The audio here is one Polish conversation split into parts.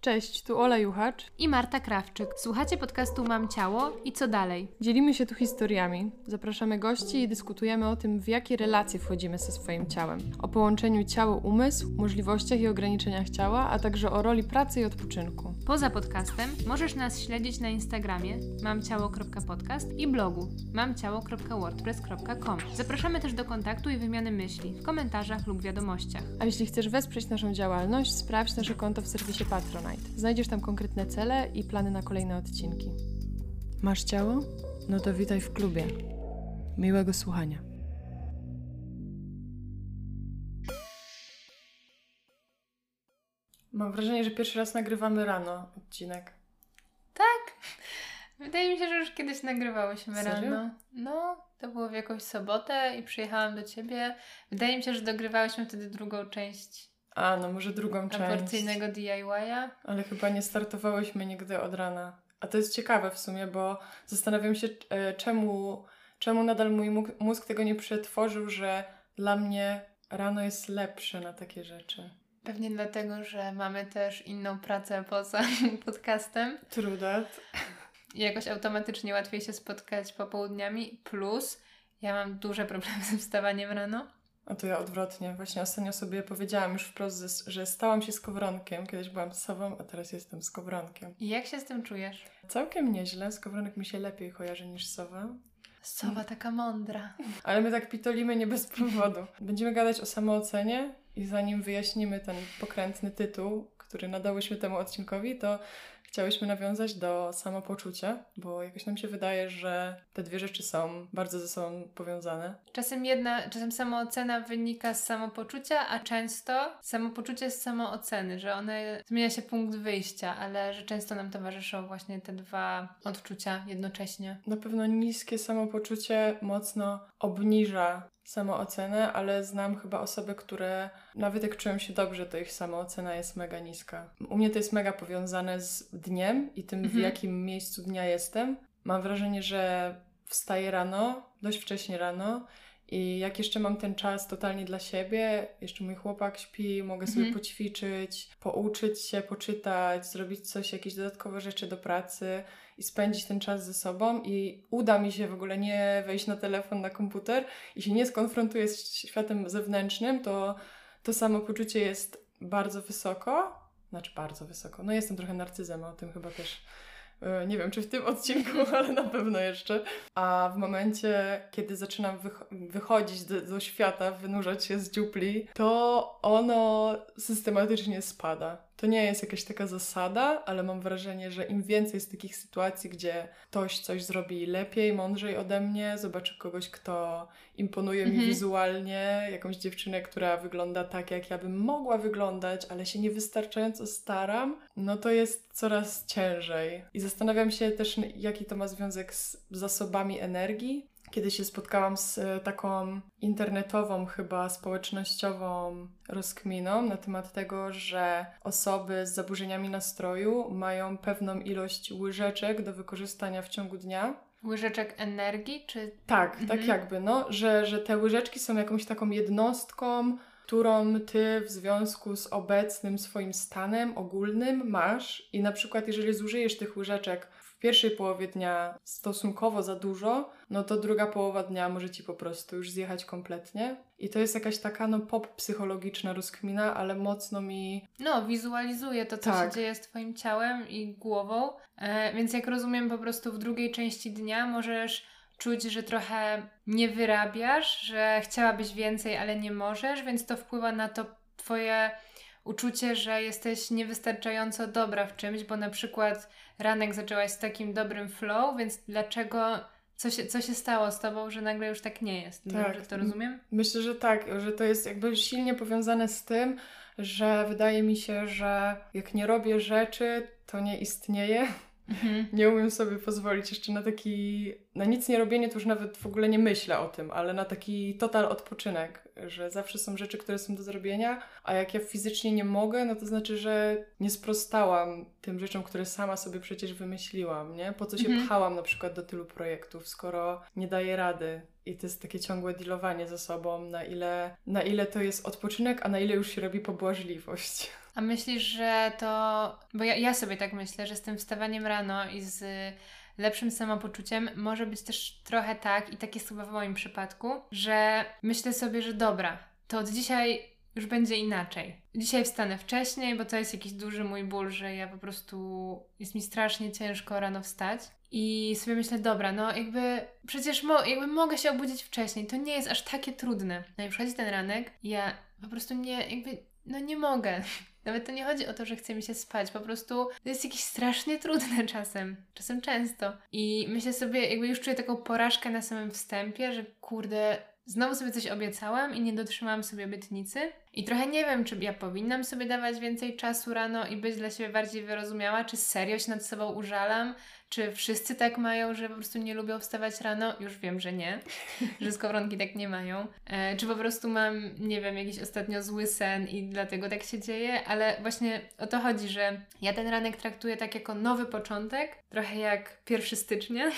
Cześć, tu Ola Juchacz i Marta Krawczyk. Słuchacie podcastu Mam Ciało i co dalej? Dzielimy się tu historiami, zapraszamy gości i dyskutujemy o tym, w jakie relacje wchodzimy ze swoim ciałem. O połączeniu ciało-umysł, możliwościach i ograniczeniach ciała, a także o roli pracy i odpoczynku. Poza podcastem możesz nas śledzić na Instagramie mamciało.podcast i blogu mamciało.wordpress.com. Zapraszamy też do kontaktu i wymiany myśli w komentarzach lub wiadomościach. A jeśli chcesz wesprzeć naszą działalność, sprawdź nasze konto w serwisie Patronite. Znajdziesz tam konkretne cele i plany na kolejne odcinki. Masz ciało? No to witaj w klubie. Miłego słuchania. Mam wrażenie, że pierwszy raz nagrywamy rano odcinek. Tak? Wydaje mi się, że już kiedyś nagrywałyśmy Serio? rano. No, to było w jakąś sobotę i przyjechałam do ciebie. Wydaje mi się, że dogrywałyśmy wtedy drugą część A, no może drugą część. aborcyjnego DIY-a. Ale chyba nie startowałyśmy nigdy od rana. A to jest ciekawe w sumie, bo zastanawiam się, e, czemu, czemu nadal mój mózg- tego nie przetworzył, że dla mnie rano jest lepsze na takie rzeczy. Pewnie dlatego, że mamy też inną pracę poza podcastem True that. i jakoś automatycznie łatwiej się spotkać popołudniami. Plus, ja mam duże problemy ze wstawaniem rano. A to ja odwrotnie. Właśnie ostatnio sobie powiedziałam już wprost, że stałam się skowronkiem. Kiedyś byłam sową, a teraz jestem skowronkiem. I jak się z tym czujesz? Całkiem nieźle. Skowronek mi się lepiej kojarzy niż sowa. Sowa taka mądra. Ale my tak pitolimy nie bez powodu. Będziemy gadać o samoocenie i zanim wyjaśnimy ten pokrętny tytuł, który nadałyśmy temu odcinkowi, to chciałyśmy nawiązać do samopoczucia, bo jakoś nam się wydaje, że te dwie rzeczy są bardzo ze sobą powiązane. Czasem jedna, czasem samoocena wynika z samopoczucia, a często samopoczucie z samooceny, że one zmienia się punkt wyjścia, ale że często nam towarzyszą właśnie te dwa odczucia jednocześnie. Na pewno niskie samopoczucie mocno obniża samoocenę, ale znam chyba osoby, które nawet jak czują się dobrze, to ich samoocena jest mega niska. U mnie to jest mega powiązane z dniem i tym, w Mhm. jakim miejscu dnia jestem. Mam wrażenie, że wstaję rano, dość wcześnie rano i jak jeszcze mam ten czas totalnie dla siebie, jeszcze mój chłopak śpi, mogę sobie Mhm. poćwiczyć, pouczyć się, poczytać, zrobić coś, jakieś dodatkowe rzeczy do pracy i spędzić ten czas ze sobą i uda mi się w ogóle nie wejść na telefon, na komputer i się nie skonfrontuję z światem zewnętrznym, to to samopoczucie jest bardzo wysoko. Znaczy bardzo wysoko. No jestem trochę narcyzem, o tym chyba też e, nie wiem, czy w tym odcinku, ale na pewno jeszcze. A w momencie, kiedy zaczynam wych- wychodzić do, do świata, wynurzać się z dziupli, to ono systematycznie spada. To nie jest jakaś taka zasada, ale mam wrażenie, że im więcej jest takich sytuacji, gdzie ktoś coś zrobi lepiej, mądrzej ode mnie, zobaczy kogoś, kto imponuje mi Mhm. wizualnie, jakąś dziewczynę, która wygląda tak, jak ja bym mogła wyglądać, ale się niewystarczająco staram, no to jest coraz ciężej. I zastanawiam się też, jaki to ma związek z zasobami energii. Kiedy się spotkałam z e, taką internetową, chyba społecznościową rozkminą na temat tego, że osoby z zaburzeniami nastroju mają pewną ilość łyżeczek do wykorzystania w ciągu dnia. Łyżeczek energii, czy Tak, tak Mhm. jakby, no, że, że te łyżeczki są jakąś taką jednostką, którą ty w związku z obecnym swoim stanem ogólnym masz i na przykład jeżeli zużyjesz tych łyżeczek pierwszej połowie dnia stosunkowo za dużo, no to druga połowa dnia może ci po prostu już zjechać kompletnie. I to jest jakaś taka no pop psychologiczna rozkmina, ale mocno mi No, wizualizuje to, co Tak. się dzieje z Twoim ciałem i głową. E, więc jak rozumiem, po prostu w drugiej części dnia możesz czuć, że trochę nie wyrabiasz, że chciałabyś więcej, ale nie możesz, więc to wpływa na to Twoje uczucie, że jesteś niewystarczająco dobra w czymś, bo na przykład ranek zaczęłaś z takim dobrym flow, więc dlaczego. Co się, co się stało z tobą, że nagle już tak nie jest? Tak. Dobrze to rozumiem? Myślę, że tak, że to jest jakby silnie powiązane z tym, że wydaje mi się, że jak nie robię rzeczy, to nie istnieje. Mhm. Nie umiem sobie pozwolić jeszcze na taki, na nic nie robienie, to już nawet w ogóle nie myślę o tym, ale na taki total odpoczynek. Że zawsze są rzeczy, które są do zrobienia, a jak ja fizycznie nie mogę, no to znaczy, że nie sprostałam tym rzeczom, które sama sobie przecież wymyśliłam, nie? Po co się Mhm. pchałam na przykład do tylu projektów, skoro nie daję rady. I to jest takie ciągłe dealowanie ze sobą, na ile, na ile to jest odpoczynek, a na ile już się robi pobłażliwość. A myślisz, że to. Bo ja, ja sobie tak myślę, że z tym wstawaniem rano i z lepszym samopoczuciem może być też trochę tak, i tak jest chyba w moim przypadku, że myślę sobie, że dobra, to od dzisiaj już będzie inaczej. Dzisiaj wstanę wcześniej, bo to jest jakiś duży mój ból, że ja po prostu jest mi strasznie ciężko rano wstać. I sobie myślę, dobra, no jakby przecież mo- jakby mogę się obudzić wcześniej, to nie jest aż takie trudne. No i przychodzi ten ranek, ja po prostu nie, jakby, no nie mogę. Nawet to nie chodzi o to, że chce mi się spać, po prostu to jest jakieś strasznie trudne czasem, czasem często. I myślę sobie, jakby już czuję taką porażkę na samym wstępie, że kurde, znowu sobie coś obiecałam i nie dotrzymałam sobie obietnicy. I trochę nie wiem, czy ja powinnam sobie dawać więcej czasu rano i być dla siebie bardziej wyrozumiała, czy serio się nad sobą użalam, czy wszyscy tak mają, że po prostu nie lubią wstawać rano? Już wiem, że nie, że skowronki tak nie mają. E, czy po prostu mam, nie wiem, jakiś ostatnio zły sen i dlatego tak się dzieje, ale właśnie o to chodzi, że ja ten ranek traktuję tak jako nowy początek, trochę jak 1 stycznia.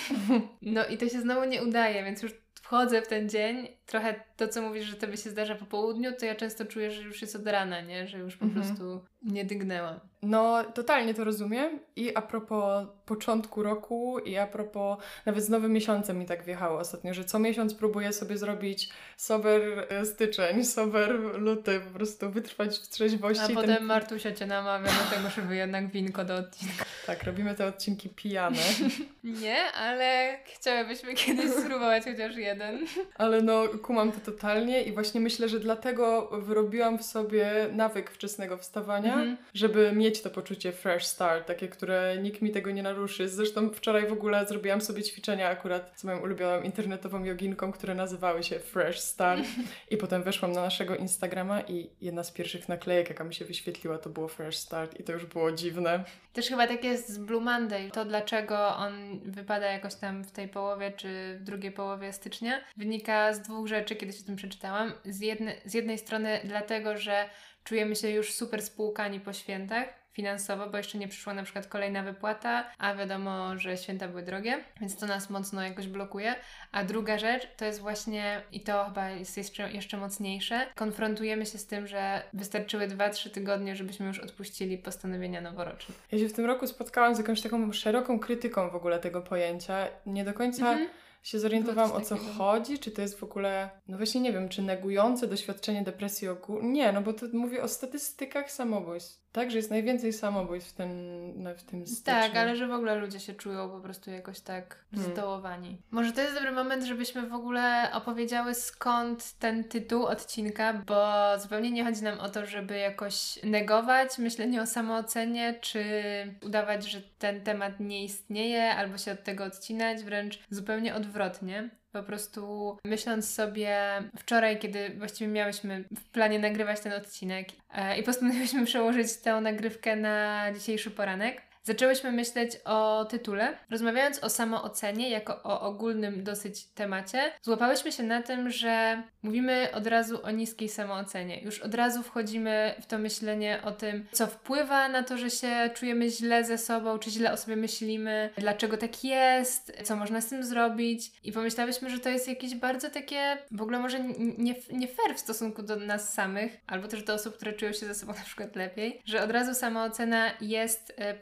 No i to się znowu nie udaje, więc już wchodzę w ten dzień, trochę to, co mówisz, że tobie się zdarza po południu, to ja często czuję, że już jest od rana, nie? Że już po Mhm. prostu nie dygnęłam. No, totalnie to rozumiem. I a propos początku roku, i a propos nawet z nowym miesiącem mi tak wjechało ostatnio, że co miesiąc próbuję sobie zrobić sober e, styczeń, sober luty, po prostu wytrwać w trzeźwości. A Ten- potem Martusia cię namawia do tego, żeby jednak winko do odcinka. Tak, robimy te odcinki pijane. Nie, ale chciałybyśmy kiedyś spróbować chociaż jeden. Ale no, kumam to totalnie i właśnie myślę, że dlatego wyrobiłam w sobie nawyk wczesnego wstawania, Mhm. żeby mieć to poczucie fresh start, takie, które nikt mi tego nie naruszy. Zresztą wczoraj w ogóle zrobiłam sobie ćwiczenia akurat z moją ulubioną internetową joginką, które nazywały się Fresh Start i potem weszłam na naszego Instagrama i jedna z pierwszych naklejek, jaka mi się wyświetliła, to było Fresh Start i to już było dziwne. Też chyba tak jest z Blue Monday. To dlaczego on wypada jakoś tam w tej połowie czy w drugiej połowie stycznia wynika z dwóch rzeczy, kiedy się o tym przeczytałam. Z, jedne, z jednej strony dlatego, że czujemy się już super spłukani po świętach finansowo, bo jeszcze nie przyszła na przykład kolejna wypłata, a wiadomo, że święta były drogie, więc to nas mocno jakoś blokuje. A druga rzecz to jest właśnie, i to chyba jest jeszcze, jeszcze mocniejsze, konfrontujemy się z tym, że wystarczyły 2-3 tygodnie, żebyśmy już odpuścili postanowienia noworoczne. Ja się w tym roku spotkałam z jakąś taką szeroką krytyką w ogóle tego pojęcia. Nie do końca Mhm. Się zorientowałam o co chodzi, czy to jest w ogóle, no właśnie nie wiem, czy negujące doświadczenie depresji ogólnie. Nie, no bo to mówię o statystykach samobójstw. Tak, że jest najwięcej samobójstw w tym, no, w tym styczniu. Tak, ale że w ogóle ludzie się czują po prostu jakoś tak Hmm. zdołowani. Może to jest dobry moment, żebyśmy w ogóle opowiedziały skąd ten tytuł odcinka, bo zupełnie nie chodzi nam o to, żeby jakoś negować myślenie o samoocenie, czy udawać, że ten temat nie istnieje, albo się od tego odcinać, wręcz zupełnie odwrotnie. Po prostu myśląc sobie wczoraj, kiedy właściwie miałyśmy w planie nagrywać ten odcinek e, i postanowiłyśmy przełożyć tę nagrywkę na dzisiejszy poranek, zaczęłyśmy myśleć o tytule. Rozmawiając o samoocenie jako o ogólnym dosyć temacie, złapałyśmy się na tym, że mówimy od razu o niskiej samoocenie. Już od razu wchodzimy w to myślenie o tym, co wpływa na to, że się czujemy źle ze sobą, czy źle o sobie myślimy, dlaczego tak jest, co można z tym zrobić. I pomyślałyśmy, że to jest jakieś bardzo takie, w ogóle może nie, nie fair w stosunku do nas samych, albo też do osób, które czują się ze sobą na przykład lepiej, że od razu samoocena jest e,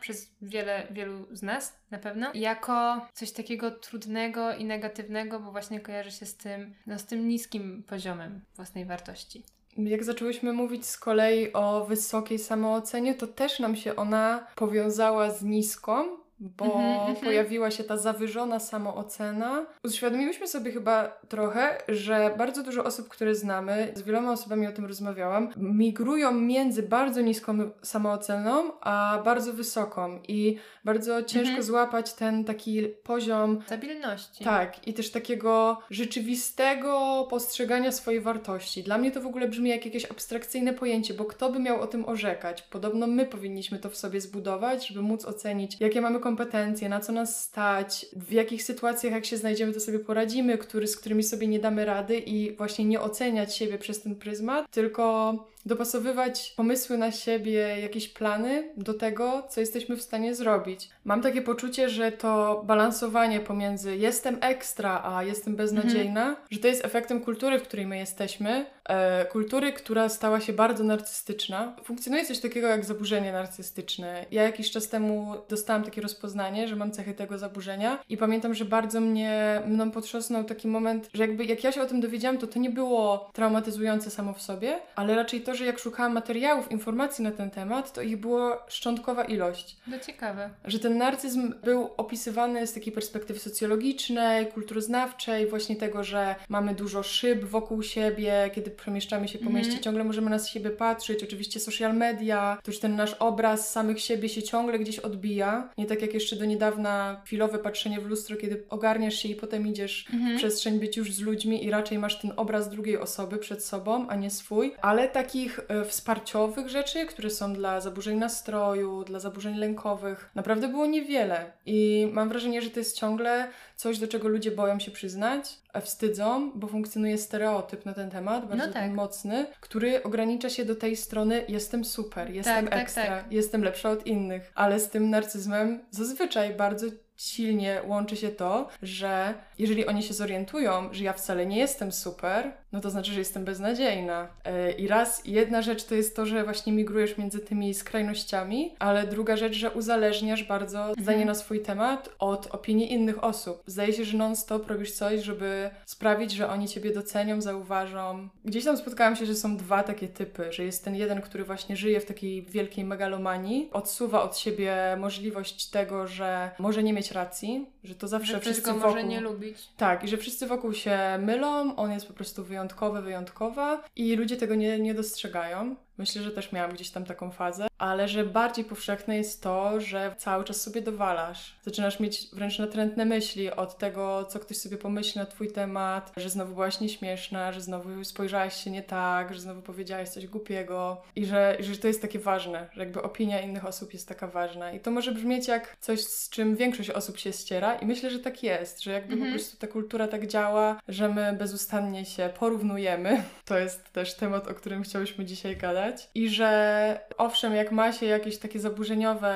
przez wiele, wielu z nas na pewno, jako coś takiego trudnego i negatywnego, bo właśnie kojarzy się z tym, no, z tym niskim poziomem własnej wartości. Jak zaczęłyśmy mówić z kolei o wysokiej samoocenie, to też nam się ona powiązała z niską, bo Mhm, mhm. pojawiła się ta zawyżona samoocena. Uświadomiłyśmy sobie chyba trochę, że bardzo dużo osób, które znamy, z wieloma osobami o tym rozmawiałam, migrują między bardzo niską samooceną, a bardzo wysoką i bardzo ciężko Mhm. złapać ten taki poziom Stabilności. tak, i też takiego rzeczywistego postrzegania swojej wartości. Dla mnie to w ogóle brzmi jak jakieś abstrakcyjne pojęcie, bo kto by miał o tym orzekać? Podobno my powinniśmy to w sobie zbudować, żeby móc ocenić, jakie mamy kompetencje, na co nas stać, w jakich sytuacjach, jak się znajdziemy, to sobie poradzimy, który, z którymi sobie nie damy rady i właśnie nie oceniać siebie przez ten pryzmat, tylko dopasowywać pomysły na siebie, jakieś plany do tego, co jesteśmy w stanie zrobić. Mam takie poczucie, że to balansowanie pomiędzy jestem ekstra, a jestem beznadziejna, mhm. że to jest efektem kultury, w której my jesteśmy, e, kultury, która stała się bardzo narcystyczna. Funkcjonuje coś takiego jak zaburzenie narcystyczne. Ja jakiś czas temu dostałam takie rozpoznanie, że mam cechy tego zaburzenia i pamiętam, że bardzo mnie mną potrząsnął taki moment, że jakby jak ja się o tym dowiedziałam, to to nie było traumatyzujące samo w sobie, ale raczej to, że jak szukałam materiałów, informacji na ten temat, to ich było szczątkowa ilość. No ciekawe. Że ten narcyzm był opisywany z takiej perspektywy socjologicznej, kulturoznawczej, właśnie tego, że mamy dużo szyb wokół siebie, kiedy przemieszczamy się po mm. mieście, ciągle możemy na siebie patrzeć. Oczywiście social media, to już ten nasz obraz samych siebie się ciągle gdzieś odbija. Nie tak jak jeszcze do niedawna chwilowe patrzenie w lustro, kiedy ogarniasz się i potem idziesz mm. w mhm. przestrzeń być już z ludźmi i raczej masz ten obraz drugiej osoby przed sobą, a nie swój. Ale takich e, wsparciowych rzeczy, które są dla zaburzeń nastroju, dla zaburzeń lękowych, naprawdę było niewiele. I mam wrażenie, że to jest ciągle coś, do czego ludzie boją się przyznać, wstydzą, bo funkcjonuje stereotyp na ten temat, bardzo no tak. mocny, który ogranicza się do tej strony jestem super, jestem tak, tak ekstra, tak, jestem lepsza od innych. Ale z tym narcyzmem zazwyczaj bardzo silnie łączy się to, że jeżeli oni się zorientują, że ja wcale nie jestem super, no to znaczy, że jestem beznadziejna. E, I raz, jedna rzecz to jest to, że właśnie migrujesz między tymi skrajnościami, ale druga rzecz, że uzależniasz bardzo mhm. zdanie na swój temat od opinii innych osób. Zdaje się, że non-stop robisz coś, żeby sprawić, że oni ciebie docenią, zauważą. Gdzieś tam spotkałam się, że są dwa takie typy, że jest ten jeden, który właśnie żyje w takiej wielkiej megalomanii, odsuwa od siebie możliwość tego, że może nie mieć racji, że to zawsze że wszyscy wokół... może nie lubić. Tak, i że wszyscy wokół się mylą, on jest po prostu wyjątkowy, wyjątkowa i ludzie tego nie, nie dostrzegają. Myślę, że też miałam gdzieś tam taką fazę, ale że bardziej powszechne jest to, że cały czas sobie dowalasz. Zaczynasz mieć wręcz natrętne myśli od tego, co ktoś sobie pomyśli na twój temat, że znowu byłaś nieśmieszna, że znowu spojrzałaś się nie tak, że znowu powiedziałaś coś głupiego i że, że to jest takie ważne, że jakby opinia innych osób jest taka ważna. I to może brzmieć jak coś, z czym większość osób się ściera i myślę, że tak jest, że jakby mhm. po prostu ta kultura tak działa, że my bezustannie się porównujemy. To jest też temat, o którym chciałyśmy dzisiaj gadać i że owszem, jak ma się jakieś takie zaburzeniowe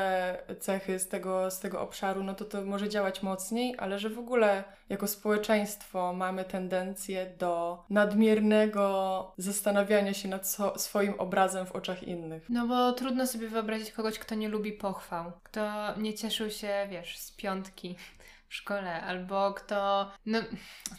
cechy z tego, z tego obszaru, no to to może działać mocniej, ale że w ogóle jako społeczeństwo mamy tendencję do nadmiernego zastanawiania się nad so, swoim obrazem w oczach innych. No bo trudno sobie wyobrazić kogoś, kto nie lubi pochwał, kto nie cieszył się, wiesz, z piątki w szkole, albo kto, no,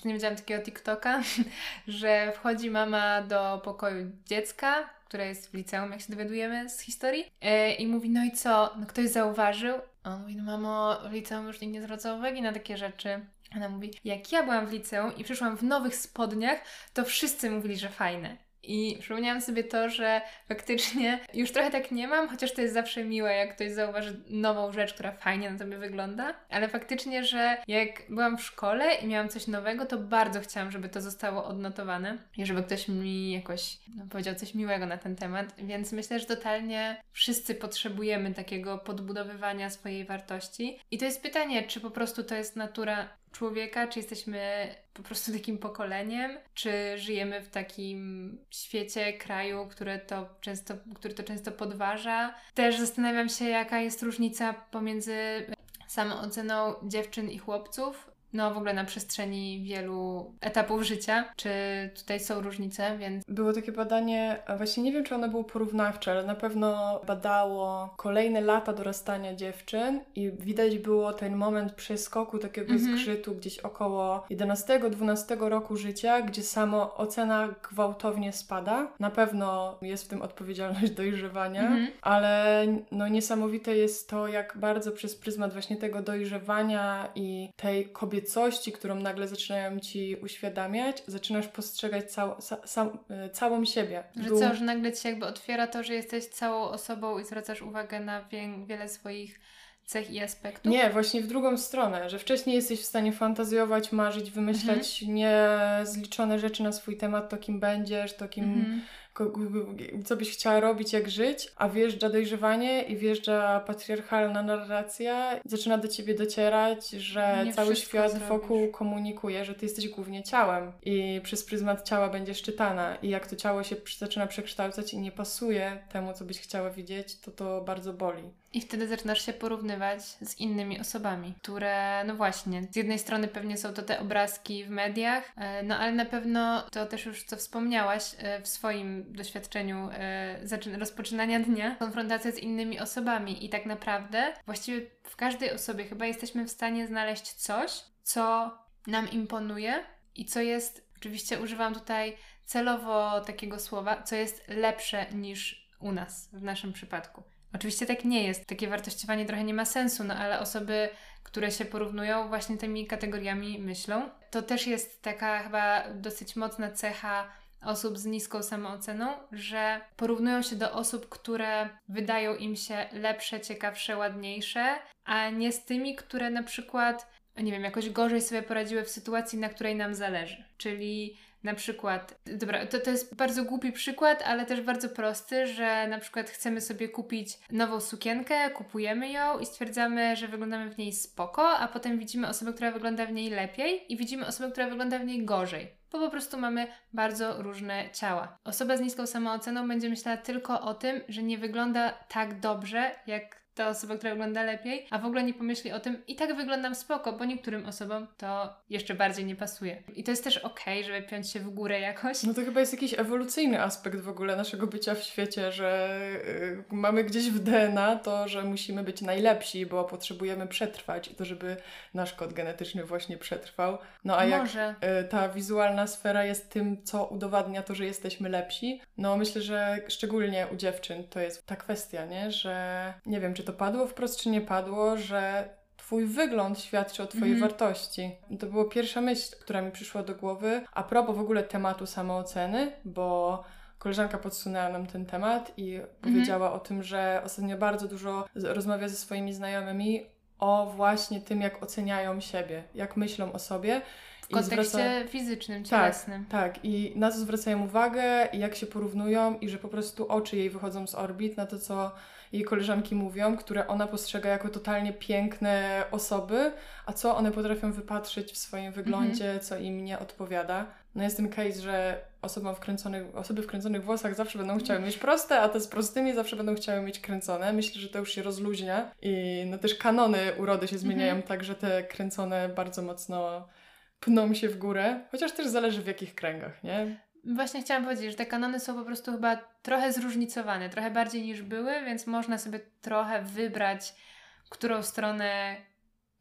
nie widziałam takiego TikToka, że wchodzi mama do pokoju dziecka, które jest w liceum, jak się dowiadujemy z historii, yy, i mówi, no i co, no ktoś zauważył? A on mówi, no mamo, w liceum już nikt nie zwraca uwagi na takie rzeczy. Ona mówi, jak ja byłam w liceum i przyszłam w nowych spodniach, to wszyscy mówili, że fajne. I przypomniałam sobie to, że faktycznie już trochę tak nie mam, chociaż to jest zawsze miłe, jak ktoś zauważy nową rzecz, która fajnie na tobie wygląda, ale faktycznie, że jak byłam w szkole i miałam coś nowego, to bardzo chciałam, żeby to zostało odnotowane i żeby ktoś mi jakoś no, powiedział coś miłego na ten temat, więc myślę, że totalnie wszyscy potrzebujemy takiego podbudowywania swojej wartości. I to jest pytanie, czy po prostu to jest natura człowieka, czy jesteśmy po prostu takim pokoleniem, czy żyjemy w takim świecie, kraju, które to często, który to często podważa. Też zastanawiam się, jaka jest różnica pomiędzy samooceną dziewczyn i chłopców, no w ogóle na przestrzeni wielu etapów życia. Czy tutaj są różnice, więc... Było takie badanie, właśnie nie wiem, czy ono było porównawcze, ale na pewno badało kolejne lata dorastania dziewczyn i widać było ten moment przeskoku, takiego mm -hmm. zgrzytu gdzieś około 11-12 roku życia, gdzie samo ocena gwałtownie spada. Na pewno jest w tym odpowiedzialność dojrzewania, mm -hmm. ale no niesamowite jest to, jak bardzo przez pryzmat właśnie tego dojrzewania i tej kobiety kobiecości, którą nagle zaczynają ci uświadamiać, zaczynasz postrzegać cał, sa, e, całą siebie. Że co, że nagle ci jakby otwiera to, że jesteś całą osobą i zwracasz uwagę na wie, wiele swoich cech i aspektów? Nie, właśnie w drugą stronę, że wcześniej jesteś w stanie fantazjować, marzyć, wymyślać mhm. niezliczone rzeczy na swój temat, to kim będziesz, to kim, mhm. Co byś chciała robić, jak żyć, a wjeżdża dojrzewanie i wjeżdża patriarchalna narracja, zaczyna do ciebie docierać, że Nie cały świat zrobisz. wokół komunikuje, że ty jesteś głównie ciałem i przez pryzmat ciała będziesz czytana i jak to ciało się zaczyna przekształcać i nie pasuje temu, co byś chciała widzieć, to to bardzo boli. I wtedy zaczynasz się porównywać z innymi osobami, które, no właśnie, z jednej strony pewnie są to te obrazki w mediach, e, no ale na pewno to też już co wspomniałaś e, w swoim doświadczeniu e, rozpoczynania dnia, konfrontacja z innymi osobami i tak naprawdę właściwie w każdej osobie chyba jesteśmy w stanie znaleźć coś, co nam imponuje i co jest, oczywiście używam tutaj celowo takiego słowa, co jest lepsze niż u nas, w naszym przypadku. Oczywiście tak nie jest. Takie wartościowanie trochę nie ma sensu, no ale osoby, które się porównują właśnie tymi kategoriami myślą, to też jest taka chyba dosyć mocna cecha osób z niską samooceną, że porównują się do osób, które wydają im się lepsze, ciekawsze, ładniejsze, a nie z tymi, które na przykład, nie wiem, jakoś gorzej sobie poradziły w sytuacji, na której nam zależy. Czyli na przykład, dobra, to, to jest bardzo głupi przykład, ale też bardzo prosty, że na przykład chcemy sobie kupić nową sukienkę, kupujemy ją i stwierdzamy, że wyglądamy w niej spoko, a potem widzimy osobę, która wygląda w niej lepiej i widzimy osobę, która wygląda w niej gorzej. Bo po prostu mamy bardzo różne ciała. Osoba z niską samooceną będzie myślała tylko o tym, że nie wygląda tak dobrze, jak ta osoba, która wygląda lepiej, a w ogóle nie pomyśli o tym, i tak wyglądam spoko, bo niektórym osobom to jeszcze bardziej nie pasuje. I to jest też okej, żeby piąć się w górę jakoś. No to chyba jest jakiś ewolucyjny aspekt w ogóle naszego bycia w świecie, że y, mamy gdzieś w DNA to, że musimy być najlepsi, bo potrzebujemy przetrwać i to, żeby nasz kod genetyczny właśnie przetrwał. No a jak Może. y, ta wizualna sfera jest tym, co udowadnia to, że jesteśmy lepsi, no myślę, że szczególnie u dziewczyn to jest ta kwestia, nie? Że nie wiem, czy to padło wprost, czy nie padło, że Twój wygląd świadczy o Twojej Mhm. wartości. To była pierwsza myśl, która mi przyszła do głowy. A propos w ogóle tematu samooceny, bo koleżanka podsunęła nam ten temat i powiedziała o tym, że ostatnio bardzo dużo rozmawia ze swoimi znajomymi o właśnie tym, jak oceniają siebie, jak myślą o sobie. W kontekście zwraca- fizycznym, Tak, cielesnym. tak. I na co zwracają uwagę, i jak się porównują, i że po prostu oczy jej wychodzą z orbit na to, co jej koleżanki mówią, które ona postrzega jako totalnie piękne osoby, a co one potrafią wypatrzyć w swoim wyglądzie, co im nie odpowiada. No jest ten case, że osobom wkręconych, osoby w kręconych włosach zawsze będą chciały mieć proste, a te z prostymi zawsze będą chciały mieć kręcone. Myślę, że to już się rozluźnia i no też kanony urody się zmieniają tak, że te kręcone bardzo mocno pną się w górę, chociaż też zależy w jakich kręgach, nie? Właśnie chciałam powiedzieć, że te kanony są po prostu chyba trochę zróżnicowane, trochę bardziej niż były, więc można sobie trochę wybrać, którą stronę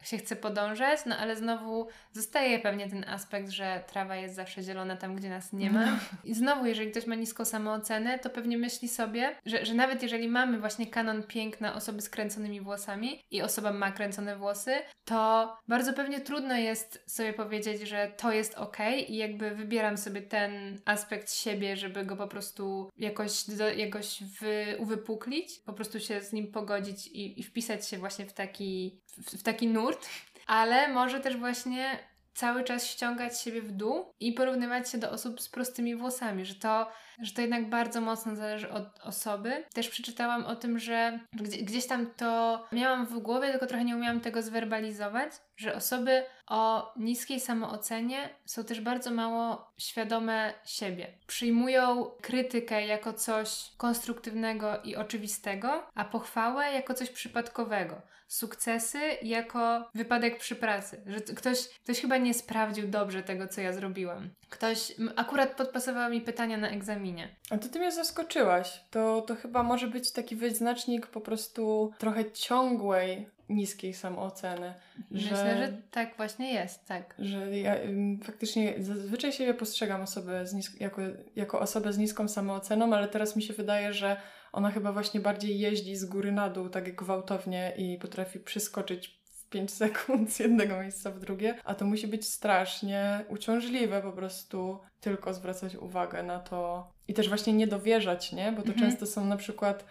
się chce podążać, no ale znowu zostaje pewnie ten aspekt, że trawa jest zawsze zielona tam, gdzie nas nie ma. I znowu, jeżeli ktoś ma niską samoocenę, to pewnie myśli sobie, że, że nawet jeżeli mamy właśnie kanon piękna osoby z kręconymi włosami i osoba ma kręcone włosy, to bardzo pewnie trudno jest sobie powiedzieć, że to jest ok i jakby wybieram sobie ten aspekt siebie, żeby go po prostu jakoś, do, jakoś wy, uwypuklić, po prostu się z nim pogodzić i, i wpisać się właśnie w taki, w, taki nurt, ale może też właśnie cały czas ściągać siebie w dół i porównywać się do osób z prostymi włosami, że to, że to jednak bardzo mocno zależy od osoby. Też przeczytałam o tym, że gdzie, gdzieś tam to miałam w głowie, tylko trochę nie umiałam tego zwerbalizować, że osoby o niskiej samoocenie są też bardzo mało świadome siebie. Przyjmują krytykę jako coś konstruktywnego i oczywistego, a pochwałę jako coś przypadkowego. Sukcesy jako wypadek przy pracy, że ktoś, ktoś chyba nie sprawdził dobrze tego, co ja zrobiłam. Ktoś akurat podpasował mi pytania na egzaminie. A to ty mnie zaskoczyłaś. To, to chyba może być taki wyznacznik po prostu trochę ciągłej, niskiej samooceny. Myślę, że tak właśnie jest, tak. że ja faktycznie zazwyczaj siebie postrzegam osobę z nis- jako, jako osobę z niską samooceną, ale teraz mi się wydaje, że ona chyba właśnie bardziej jeździ z góry na dół, tak gwałtownie i potrafi przyskoczyć w 5 sekund z jednego miejsca w drugie, a to musi być strasznie uciążliwe po prostu tylko zwracać uwagę na to i też właśnie nie dowierzać, nie? Bo to Mhm. często są na przykład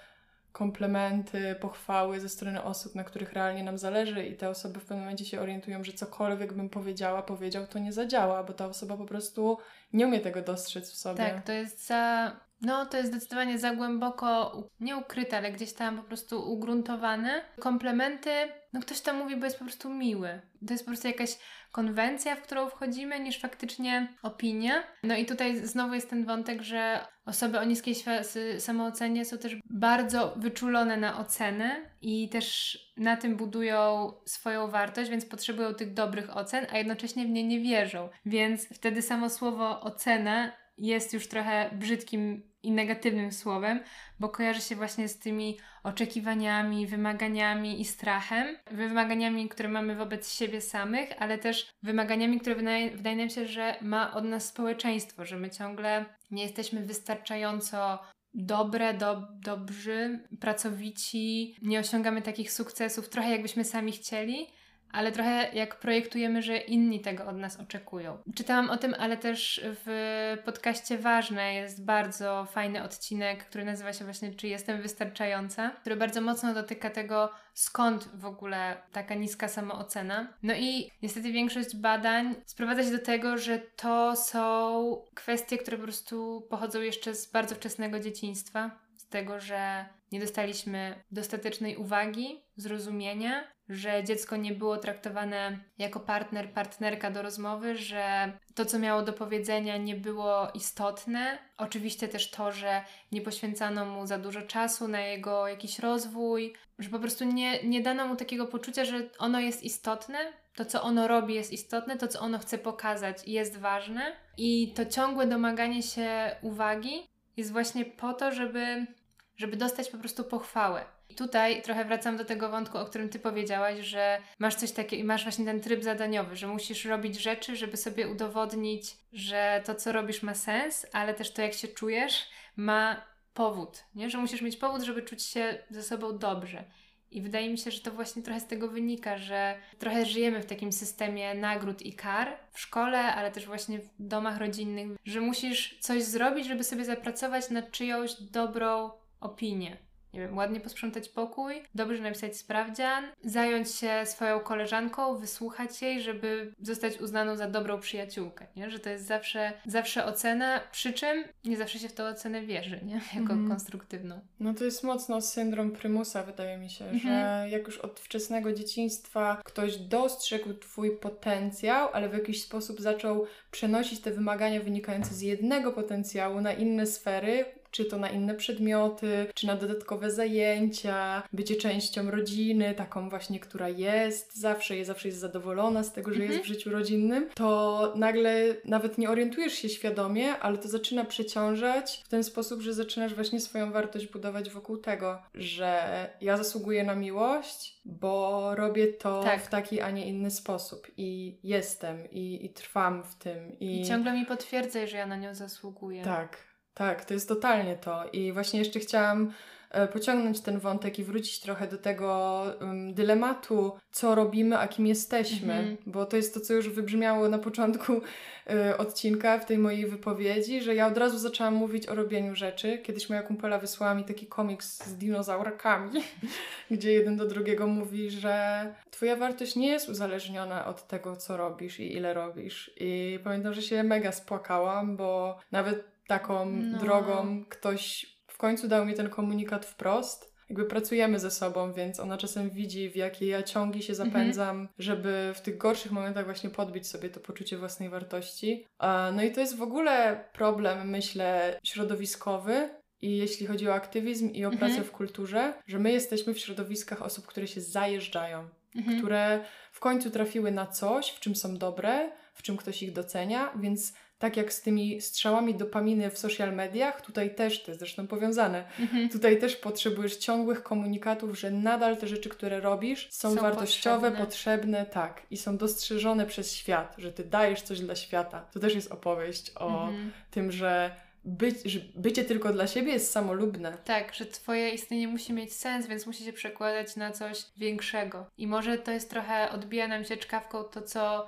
komplementy, pochwały ze strony osób, na których realnie nam zależy i te osoby w pewnym momencie się orientują, że cokolwiek bym powiedziała, powiedział, to nie zadziała, bo ta osoba po prostu nie umie tego dostrzec w sobie. Tak, to jest za No, to jest zdecydowanie za głęboko, nie ukryte, ale gdzieś tam po prostu ugruntowane. Komplementy, no ktoś tam mówi, bo jest po prostu miły. To jest po prostu jakaś konwencja, w którą wchodzimy, niż faktycznie opinia. No i tutaj znowu jest ten wątek, że osoby o niskiej samoocenie są też bardzo wyczulone na ocenę i też na tym budują swoją wartość, więc potrzebują tych dobrych ocen, a jednocześnie w nie nie wierzą. Więc wtedy samo słowo ocena jest już trochę brzydkim i negatywnym słowem, bo kojarzy się właśnie z tymi oczekiwaniami, wymaganiami i strachem. Wymaganiami, które mamy wobec siebie samych, ale też wymaganiami, które wydaje, wydaje nam się, że ma od nas społeczeństwo, że my ciągle nie jesteśmy wystarczająco dobre, do, dobrzy, pracowici, nie osiągamy takich sukcesów, trochę jakbyśmy sami chcieli ale trochę jak projektujemy, że inni tego od nas oczekują. Czytałam o tym, ale też w podcaście Ważne jest bardzo fajny odcinek, który nazywa się właśnie Czy jestem wystarczająca, który bardzo mocno dotyka tego, skąd w ogóle taka niska samoocena. No i niestety większość badań sprowadza się do tego, że to są kwestie, które po prostu pochodzą jeszcze z bardzo wczesnego dzieciństwa, z tego, że nie dostaliśmy dostatecznej uwagi, zrozumienia, że dziecko nie było traktowane jako partner, partnerka do rozmowy, że to, co miało do powiedzenia, nie było istotne. Oczywiście też to, że nie poświęcano mu za dużo czasu na jego jakiś rozwój, że po prostu nie, nie dano mu takiego poczucia, że ono jest istotne, to, co ono robi, jest istotne, to, co ono chce pokazać, jest ważne. I to ciągłe domaganie się uwagi jest właśnie po to, żeby żeby dostać po prostu pochwałę. I tutaj trochę wracam do tego wątku, o którym ty powiedziałaś, że masz coś takiego i masz właśnie ten tryb zadaniowy, że musisz robić rzeczy, żeby sobie udowodnić, że to, co robisz, ma sens, ale też to, jak się czujesz, ma powód, nie? Że musisz mieć powód, żeby czuć się ze sobą dobrze. I wydaje mi się, że to właśnie trochę z tego wynika, że trochę żyjemy w takim systemie nagród i kar w szkole, ale też właśnie w domach rodzinnych, że musisz coś zrobić, żeby sobie zapracować nad czyjąś dobrą opinię. Nie wiem, ładnie posprzątać pokój, dobrze napisać sprawdzian, zająć się swoją koleżanką, wysłuchać jej, żeby zostać uznaną za dobrą przyjaciółkę, nie? Że to jest zawsze, zawsze ocena, przy czym nie zawsze się w tę ocenę wierzy, nie? Jako mhm. konstruktywną. No to jest mocno syndrom prymusa, wydaje mi się, mhm. że jak już od wczesnego dzieciństwa ktoś dostrzegł Twój potencjał, ale w jakiś sposób zaczął przenosić te wymagania wynikające z jednego potencjału na inne sfery, czy to na inne przedmioty, czy na dodatkowe zajęcia, bycie częścią rodziny, taką właśnie, która jest zawsze, jest zawsze jest zadowolona z tego, że mhm. jest w życiu rodzinnym, to nagle nawet nie orientujesz się świadomie, ale to zaczyna przeciążać w ten sposób, że zaczynasz właśnie swoją wartość budować wokół tego, że ja zasługuję na miłość, bo robię to tak. w taki, a nie inny sposób i jestem i, i trwam w tym. I... I ciągle mi potwierdzaj, że ja na nią zasługuję. Tak, tak, to jest totalnie to. I właśnie jeszcze chciałam e, pociągnąć ten wątek i wrócić trochę do tego um, dylematu, co robimy, a kim jesteśmy, -hmm. bo to jest to, co już wybrzmiało na początku y, odcinka w tej mojej wypowiedzi, że ja od razu zaczęłam mówić o robieniu rzeczy. Kiedyś moja kumpela wysłała mi taki komiks z dinozaurakami, gdzie jeden do drugiego mówi, że twoja wartość nie jest uzależniona od tego, co robisz i ile robisz. I pamiętam, że się mega spłakałam, bo nawet taką no. drogą ktoś w końcu dał mi ten komunikat wprost. Jakby pracujemy ze sobą, więc ona czasem widzi, w jakie ja ciągi się mhm. zapędzam, mhm. żeby w tych gorszych momentach właśnie podbić sobie to poczucie własnej wartości. No i to jest w ogóle problem, myślę, środowiskowy, i jeśli chodzi o aktywizm i o pracę mhm. w kulturze, że my jesteśmy w środowiskach osób, które się zajeżdżają, mhm. które w końcu trafiły na coś, w czym są dobre, w czym ktoś ich docenia, więc tak jak z tymi strzałami dopaminy w social mediach, tutaj też, to jest zresztą powiązane, mhm. tutaj też potrzebujesz ciągłych komunikatów, że nadal te rzeczy, które robisz, są, są wartościowe, potrzebne. potrzebne. tak, i są dostrzeżone przez świat, że ty dajesz coś dla świata. To też jest opowieść o mhm. tym, że być, że bycie tylko dla siebie jest samolubne. Tak, że twoje istnienie musi mieć sens, więc musi się przekładać na coś większego. I może to jest trochę, odbija nam się czkawką to, co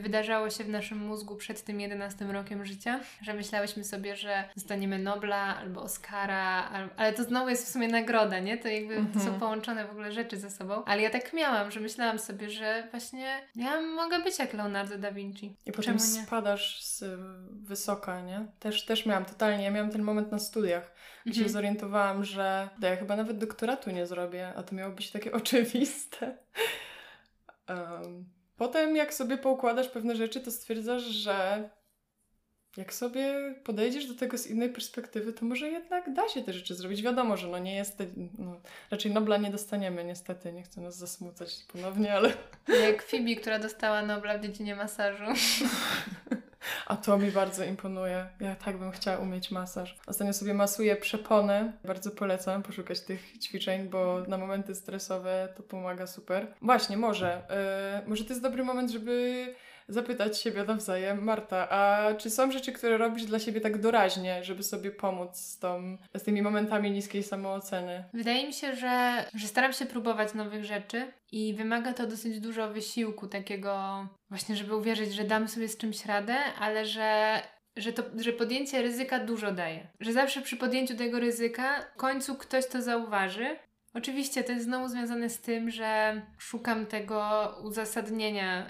wydarzało się w naszym mózgu przed tym 11 rokiem życia, że myślałyśmy sobie, że dostaniemy Nobla albo Oscara, ale to znowu jest w sumie nagroda, nie? To jakby to są mhm. połączone w ogóle rzeczy ze sobą. Ale ja tak miałam, że myślałam sobie, że właśnie ja mogę być jak Leonardo da Vinci. I potem spadasz z wysoka, nie? Też, też miałam to totalnie. Ja miałam ten moment na studiach, gdzie Mhm. się zorientowałam, że da, ja chyba nawet doktoratu nie zrobię, a to miało być takie oczywiste. Em, potem, jak sobie poukładasz pewne rzeczy, to stwierdzasz, że jak sobie podejdziesz do tego z innej perspektywy, to może jednak da się te rzeczy zrobić. Wiadomo, że no nie jest, no, raczej Nobla nie dostaniemy, niestety, nie chcę nas zasmucać ponownie, ale Jak Phoebe, która dostała Nobla w dziedzinie masażu. A to mi bardzo imponuje. Ja tak bym chciała umieć masaż. Ostatnio sobie masuję przepony. Bardzo polecam poszukać tych ćwiczeń, bo na momenty stresowe to pomaga super. Właśnie, może. Yy, może to jest dobry moment, żeby zapytać siebie nawzajem, Marta, a czy są rzeczy, które robisz dla siebie tak doraźnie, żeby sobie pomóc z, tą, z tymi momentami niskiej samooceny? Wydaje mi się, że, że staram się próbować nowych rzeczy i wymaga to dosyć dużo wysiłku takiego właśnie, żeby uwierzyć, że dam sobie z czymś radę, ale że że, to, że podjęcie ryzyka dużo daje. Że zawsze przy podjęciu tego ryzyka w końcu ktoś to zauważy. Oczywiście to jest znowu związane z tym, że szukam tego uzasadnienia,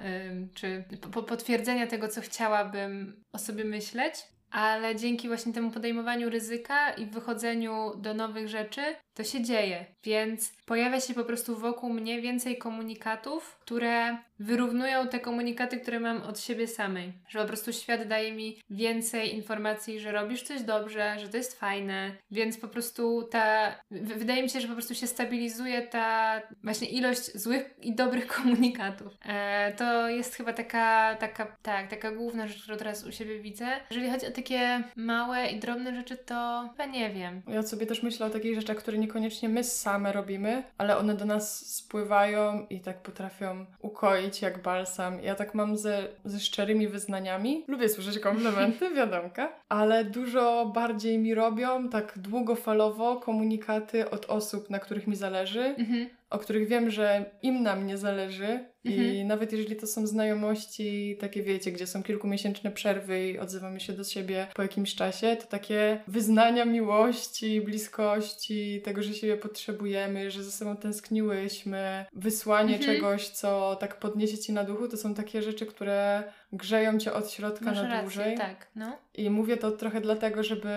czy po- potwierdzenia tego, co chciałabym o sobie myśleć, ale dzięki właśnie temu podejmowaniu ryzyka i wychodzeniu do nowych rzeczy, to się dzieje. Więc pojawia się po prostu wokół mnie więcej komunikatów, które wyrównują te komunikaty, które mam od siebie samej. Że po prostu świat daje mi więcej informacji, że robisz coś dobrze, że to jest fajne, więc po prostu ta. Wydaje mi się, że po prostu się stabilizuje ta właśnie ilość złych i dobrych komunikatów. E, to jest chyba taka, taka, tak, taka główna rzecz, którą teraz u siebie widzę. Jeżeli chodzi o takie małe i drobne rzeczy, to chyba nie wiem. Ja sobie też myślę o takich rzeczach, które niekoniecznie my same robimy, ale one do nas spływają i tak potrafią ukoić jak balsam. Ja tak mam ze, ze szczerymi wyznaniami. Lubię słyszeć komplementy, wiadomka, ale dużo bardziej mi robią tak długofalowo komunikaty od osób, na których mi zależy, Mhm. O których wiem, że im na mnie zależy. I Mhm. nawet jeżeli to są znajomości, takie wiecie, gdzie są kilkumiesięczne przerwy i odzywamy się do siebie po jakimś czasie, to takie wyznania miłości, bliskości, tego, że siebie potrzebujemy, że ze sobą tęskniłyśmy, wysłanie Mhm. czegoś, co tak podniesie ci na duchu, to są takie rzeczy, które grzeją cię od środka Masz na rację, dłużej. tak, no. I mówię to trochę dlatego, żeby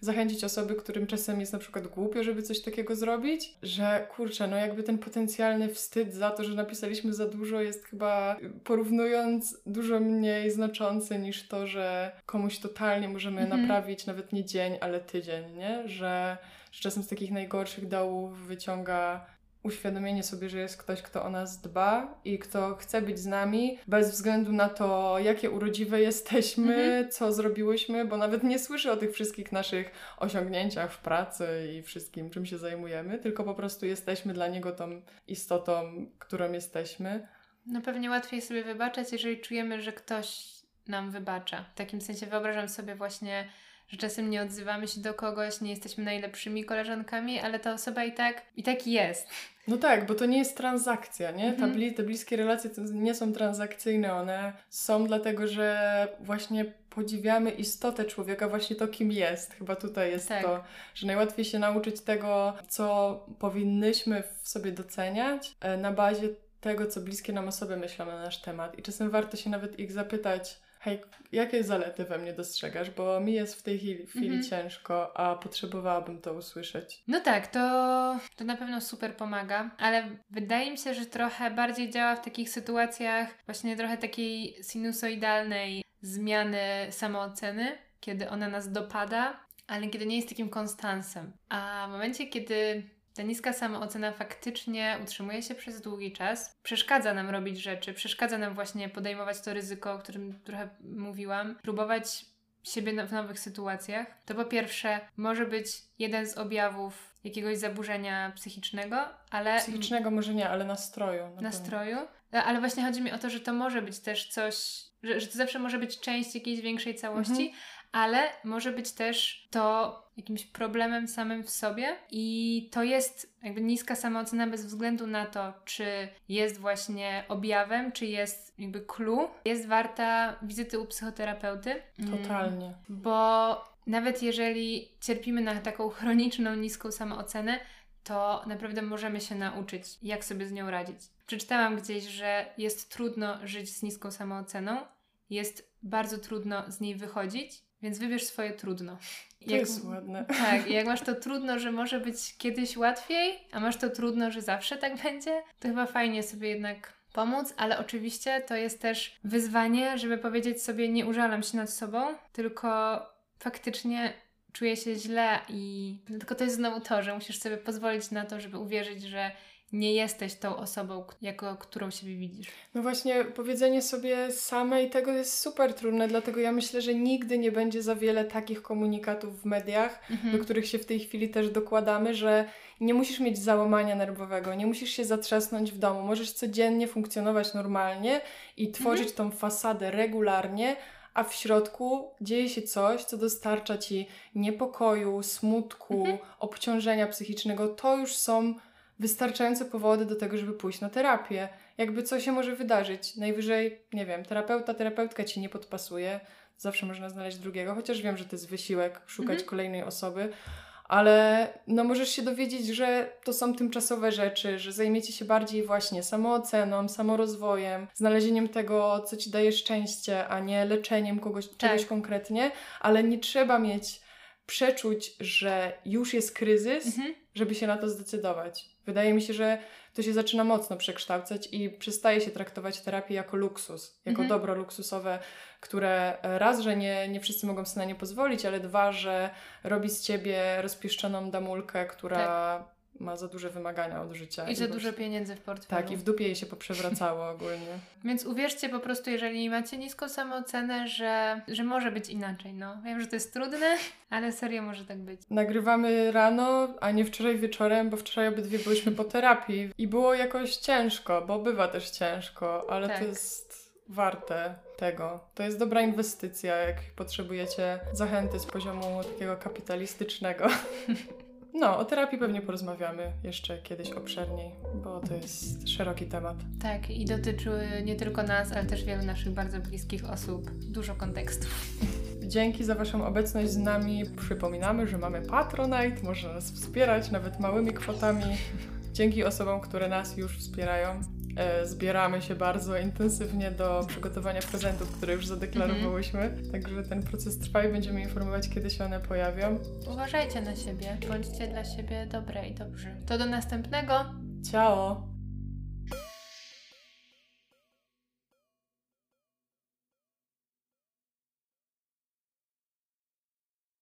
zachęcić osoby, którym czasem jest na przykład głupio, żeby coś takiego zrobić, że kurczę, no jakby ten potencjalny wstyd za to, że napisaliśmy za dużo jest chyba porównując dużo mniej znaczący niż to, że komuś totalnie możemy Mhm. naprawić nawet nie dzień, ale tydzień, nie? Że, że czasem z takich najgorszych dołów wyciąga uświadomienie sobie, że jest ktoś, kto o nas dba i kto chce być z nami, bez względu na to, jakie urodziwe jesteśmy, Mhm. co zrobiłyśmy, bo nawet nie słyszy o tych wszystkich naszych osiągnięciach w pracy i wszystkim, czym się zajmujemy, tylko po prostu jesteśmy dla niego tą istotą, którą jesteśmy. No pewnie łatwiej sobie wybaczać, jeżeli czujemy, że ktoś nam wybacza. W takim sensie wyobrażam sobie właśnie, że czasem nie odzywamy się do kogoś, nie jesteśmy najlepszymi koleżankami, ale ta osoba i tak, i tak jest. No tak, bo to nie jest transakcja, nie? Ta Mhm. bli- te bliskie relacje nie są transakcyjne, one są dlatego, że właśnie podziwiamy istotę człowieka, właśnie to, kim jest. Chyba tutaj jest Tak. to, że najłatwiej się nauczyć tego, co powinnyśmy w sobie doceniać e, na bazie tego, co bliskie nam osoby myślą na nasz temat. I czasem warto się nawet ich zapytać, hej, jakie zalety we mnie dostrzegasz, bo mi jest w tej chwili, chwili Mhm. ciężko, a potrzebowałabym to usłyszeć. No tak, to, to na pewno super pomaga, ale wydaje mi się, że trochę bardziej działa w takich sytuacjach właśnie trochę takiej sinusoidalnej zmiany samooceny, kiedy ona nas dopada, ale kiedy nie jest takim konstansem. A w momencie, kiedy ta niska samoocena faktycznie utrzymuje się przez długi czas, przeszkadza nam robić rzeczy, przeszkadza nam właśnie podejmować to ryzyko, o którym trochę mówiłam, próbować siebie na- w nowych sytuacjach, to po pierwsze może być jeden z objawów jakiegoś zaburzenia psychicznego, ale Psychicznego może nie, ale nastroju. na nastroju. E, Ale właśnie chodzi mi o to, że to może być też coś, że, że to zawsze może być część jakiejś większej całości, Mhm. Ale może być też to jakimś problemem samym w sobie i to jest jakby niska samoocena bez względu na to, czy jest właśnie objawem, czy jest jakby clue, jest warta wizyty u psychoterapeuty. Mm, Totalnie. Bo nawet jeżeli cierpimy na taką chroniczną, niską samoocenę, to naprawdę możemy się nauczyć, jak sobie z nią radzić. Przeczytałam gdzieś, że jest trudno żyć z niską samooceną, jest bardzo trudno z niej wychodzić, Więc wybierz swoje trudno. To jak, jest ładne. Tak, jak masz to trudno, że może być kiedyś łatwiej, a masz to trudno, że zawsze tak będzie, to chyba fajnie sobie jednak pomóc, ale oczywiście to jest też wyzwanie, żeby powiedzieć sobie, nie użalam się nad sobą, tylko faktycznie czuję się źle i tylko to jest znowu to, że musisz sobie pozwolić na to, żeby uwierzyć, że nie jesteś tą osobą, jako którą siebie widzisz. No właśnie, powiedzenie sobie samej tego jest super trudne, dlatego ja myślę, że nigdy nie będzie za wiele takich komunikatów w mediach, mhm. do których się w tej chwili też dokładamy, że nie musisz mieć załamania nerwowego, nie musisz się zatrzasnąć w domu, możesz codziennie funkcjonować normalnie i tworzyć mhm. tą fasadę regularnie, a w środku dzieje się coś, co dostarcza ci niepokoju, smutku, mhm. obciążenia psychicznego. To już są wystarczające powody do tego, żeby pójść na terapię. Jakby co się może wydarzyć? Najwyżej, nie wiem, terapeuta, terapeutka ci nie podpasuje. Zawsze można znaleźć drugiego, chociaż wiem, że to jest wysiłek szukać mhm. kolejnej osoby, ale no możesz się dowiedzieć, że to są tymczasowe rzeczy, że zajmiecie się bardziej właśnie samooceną, samorozwojem, znalezieniem tego, co ci daje szczęście, a nie leczeniem kogoś, tak. czegoś konkretnie, ale nie trzeba mieć przeczuć, że już jest kryzys, mhm. żeby się na to zdecydować. Wydaje mi się, że to się zaczyna mocno przekształcać i przestaje się traktować terapię jako luksus, jako mhm. dobro luksusowe, które raz, że nie, nie wszyscy mogą sobie na nie pozwolić, ale dwa, że robi z ciebie rozpieszczoną damulkę, która tak ma za duże wymagania od życia. I, za dużo pieniędzy w portfelu. Tak, i w dupie jej się poprzewracało ogólnie. Więc uwierzcie po prostu, jeżeli macie niską samoocenę, że, że może być inaczej. No. Wiem, że to jest trudne, ale serio może tak być. Nagrywamy rano, a nie wczoraj wieczorem, bo wczoraj obydwie byliśmy po terapii i było jakoś ciężko, bo bywa też ciężko, ale tak. to jest warte tego. To jest dobra inwestycja, jak potrzebujecie zachęty z poziomu takiego kapitalistycznego. No, o terapii pewnie porozmawiamy jeszcze kiedyś obszerniej, bo to jest szeroki temat. Tak, i dotyczy nie tylko nas, ale też wielu naszych bardzo bliskich osób. Dużo kontekstu. Dzięki za Waszą obecność z nami. Przypominamy, że mamy Patronite, można nas wspierać nawet małymi kwotami. Dzięki osobom, które nas już wspierają. E, zbieramy się bardzo intensywnie do przygotowania prezentów, które już zadeklarowałyśmy. Mm-hmm. Także ten proces trwa i będziemy informować, kiedy się one pojawią. Uważajcie na siebie, bądźcie dla siebie dobre i dobrzy. To do następnego. Ciao!